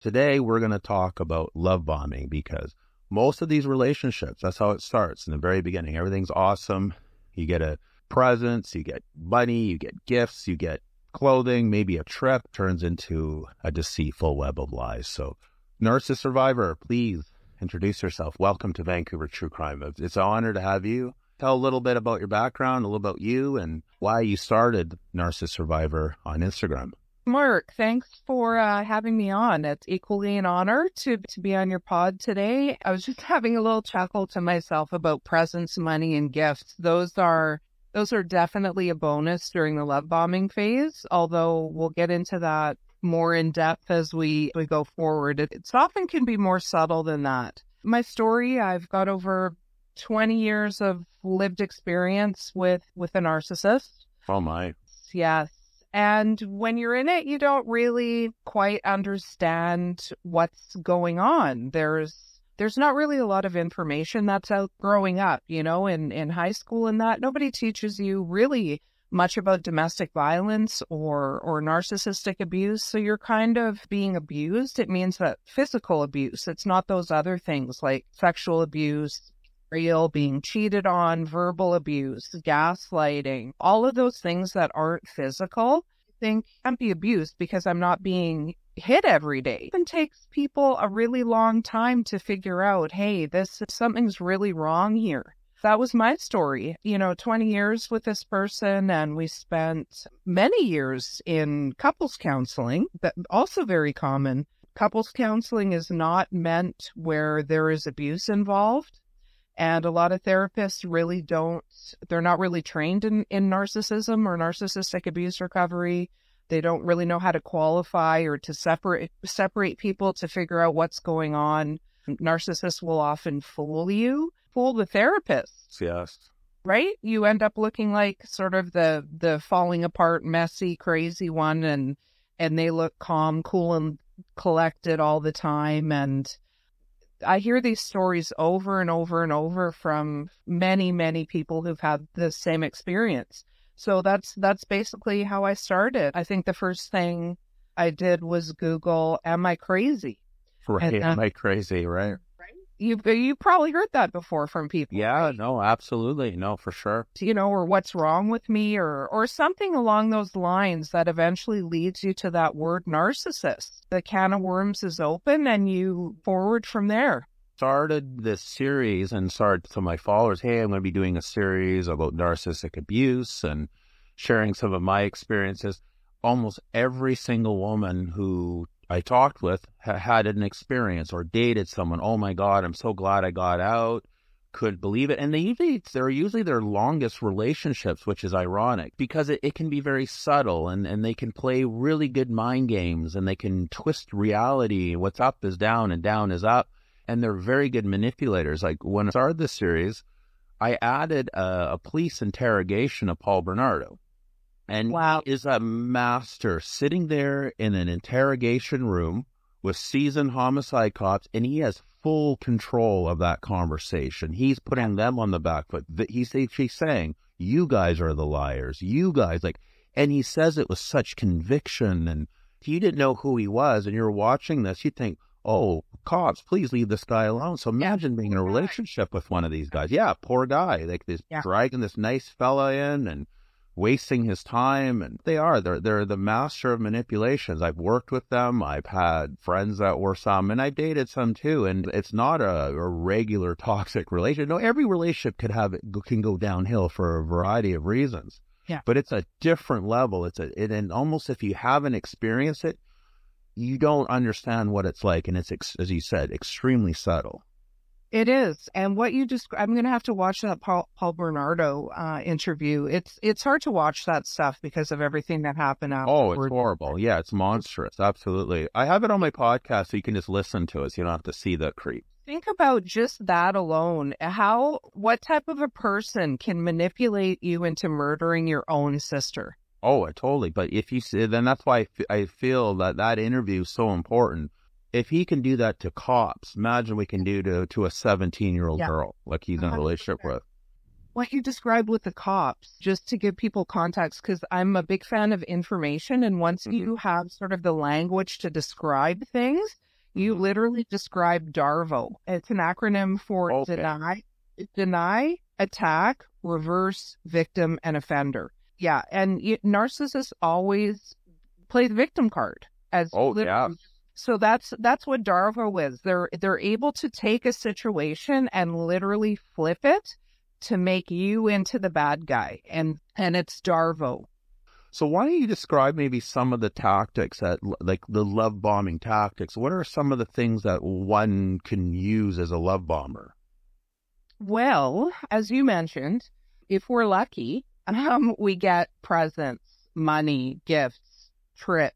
Today, we're going to talk about love bombing because most of these relationships, that's how it starts in the very beginning. Everything's awesome. You get a presents, you get money, you get gifts, you get clothing, maybe a trip turns into a deceitful web of lies. So, Narcissist Survivor, please introduce yourself. Welcome to Vancouver True Crime. It's an honor to have you. Tell a little bit about your background, a little about you, and why you started Narcissist Survivor on Instagram. Mark, thanks for uh, having me on. It's equally an honor to, to be on your pod today. I was just having a little chuckle to myself about presents, money, and gifts. Those are those are definitely a bonus during the love bombing phase, although we'll get into that more in depth as we, we go forward. It, it often can be more subtle than that. My story, I've got over 20 years of lived experience with, with a narcissist. Oh my. Yes. And when you're in it, you don't really quite understand what's going on. There's there's not really a lot of information that's out growing up, you know, in, in high school and that. Nobody teaches you really much about domestic violence or or narcissistic abuse. So you're kind of being abused. It means that physical abuse. It's not those other things like sexual abuse, real being cheated on, verbal abuse, gaslighting, all of those things that aren't physical. I think can't be abused because I'm not being hit every day. It takes people a really long time to figure out, hey, this something's really wrong here. That was my story. You know, 20 years with this person, and we spent many years in couples counseling, but also very common. Couples counseling is not meant where there is abuse involved. And a lot of therapists really don't, they're not really trained in, in narcissism or narcissistic abuse recovery. They don't really know how to qualify or to separate separate people to figure out what's going on. Narcissists will often fool you, fool the therapist. Yes. Right? You end up looking like sort of the the falling apart, messy, crazy one and and they look calm, cool and collected all the time and I hear these stories over and over and over from many, many people who've had the same experience. So that's that's basically how I started. I think the first thing I did was Google, "Am I crazy?" Right? And, uh, am I crazy? Right. You you probably heard that before from people. Yeah. Right? No. Absolutely. No. For sure. You know, or what's wrong with me, or or something along those lines that eventually leads you to that word narcissist. The can of worms is open, and you forward from there started this series and started to my followers, hey, I'm going to be doing a series about narcissistic abuse and sharing some of my experiences. Almost every single woman who I talked with ha- had an experience or dated someone. Oh my God, I'm so glad I got out. Could believe it. And they usually, they're usually their longest relationships, which is ironic because it, it can be very subtle and, and they can play really good mind games and they can twist reality. What's up is down and down is up and they're very good manipulators. Like when I started this series, I added a, a police interrogation of Paul Bernardo. And wow. he is a master sitting there in an interrogation room with seasoned homicide cops, and he has full control of that conversation. He's putting them on the back foot. He's actually saying, You guys are the liars. You guys, like, and he says it with such conviction. And if you didn't know who he was and you're watching this, you'd think, oh, cops, please leave this guy alone. So imagine being in a relationship with one of these guys. Yeah, poor guy. Like this yeah. dragging this nice fella in and wasting his time. And they are. They're they're the master of manipulations. I've worked with them. I've had friends that were some, and I've dated some too. And it's not a, a regular toxic relationship. No, every relationship could have it can go downhill for a variety of reasons. Yeah. But it's a different level. It's a it, and almost if you haven't experienced it, you don't understand what it's like, and it's ex- as you said, extremely subtle. It is, and what you just I'm going to have to watch that Paul, Paul Bernardo uh, interview. It's it's hard to watch that stuff because of everything that happened Oh, it's horrible. Yeah, it's monstrous. Absolutely. I have it on my podcast, so you can just listen to it. So you don't have to see the creep. Think about just that alone. How what type of a person can manipulate you into murdering your own sister? Oh, totally. But if you see, then that's why I feel that that interview is so important. If he can do that to cops, imagine we can do to to a 17 year old girl like he's in a relationship with. What you described with the cops, just to give people context, because I'm a big fan of information. And once mm-hmm. you have sort of the language to describe things, You Mhm. literally describe DARVO. It's an acronym for Okay. deny, deny, attack, reverse, victim, and offender. Yeah, and narcissists always play the victim card as Oh, yeah. So that's that's what Darvo is. They're they're able to take a situation and literally flip it to make you into the bad guy, and and it's Darvo. So why don't you describe maybe some of the tactics that, like the love bombing tactics? What are some of the things that one can use as a love bomber? Well, as you mentioned, if we're lucky, um, we get presents, money, gifts, trips,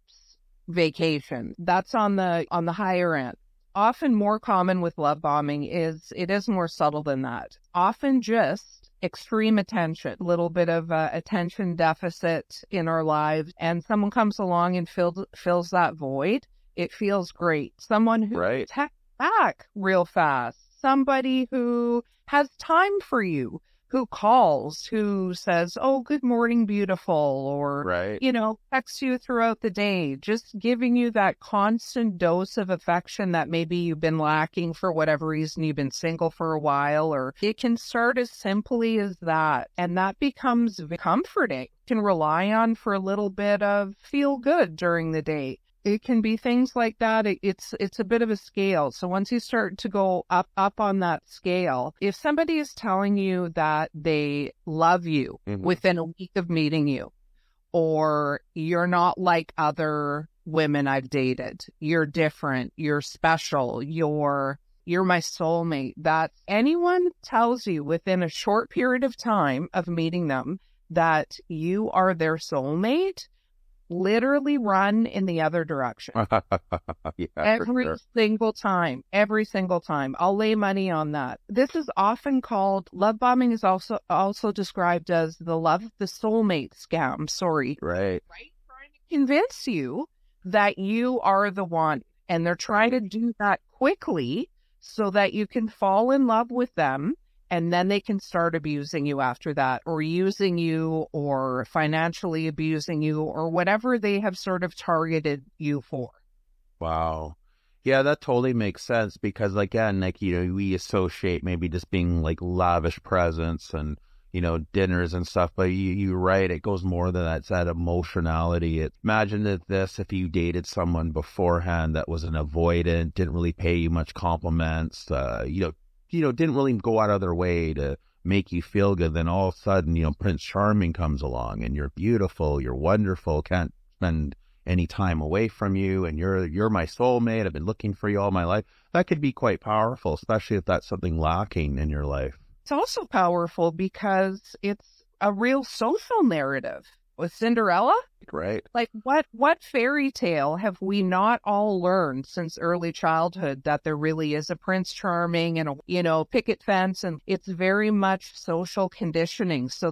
vacation. That's on the on the higher end. Often more common with love bombing is it is more subtle than that. Often just extreme attention, a little bit of uh, attention deficit in our lives, and someone comes along and fills fills that void. It feels great. Someone who Right. texts back real fast. Somebody who has time for you, who calls, who says, Oh, good morning, beautiful, or, Right. you know, texts you throughout the day, just giving you that constant dose of affection that maybe you've been lacking for whatever reason. You've been single for a while, or it can start as simply as that. And that becomes comforting, can rely on for a little bit of feel good during the day it can be things like that It- it's it's a bit of a scale so once you start to go up up on that scale if somebody is telling you that they love you Mhm. within a week of meeting you or you're not like other women I've dated you're different you're special you're you're my soulmate that anyone tells you within a short period of time of meeting them that you are their soulmate literally run in the other direction. Yeah, every sure. single time every single time. I'll lay money on that. This is often called love bombing is also also described as the love the soulmate scam. Sorry. Right. right trying to convince you that you are the one and they're trying to do that quickly so that you can fall in love with them and then they can start abusing you after that or using you or financially abusing you or whatever they have sort of targeted you for Wow. Yeah, that totally makes sense because again, like, you know, we associate maybe just being like lavish presents and, you know, dinners and stuff, but you, you're right. It goes more than that. It's that emotionality. It, imagine that this, if you dated someone beforehand that was an avoidant, didn't really pay you much compliments, uh, you know, you know, didn't really go out of their way to make you feel good. Then all of a sudden, you know, Prince Charming comes along and you're beautiful, you're wonderful, can't spend any time away from you and you're you're my soulmate. I've been looking for you all my life. That could be quite powerful, especially if that's something lacking in your life. it's also powerful because it's a real social narrative with Cinderella. Right. Like what what fairy tale have we not all learned since early childhood that there really is a prince charming and a you know picket fence and it's very much social conditioning. So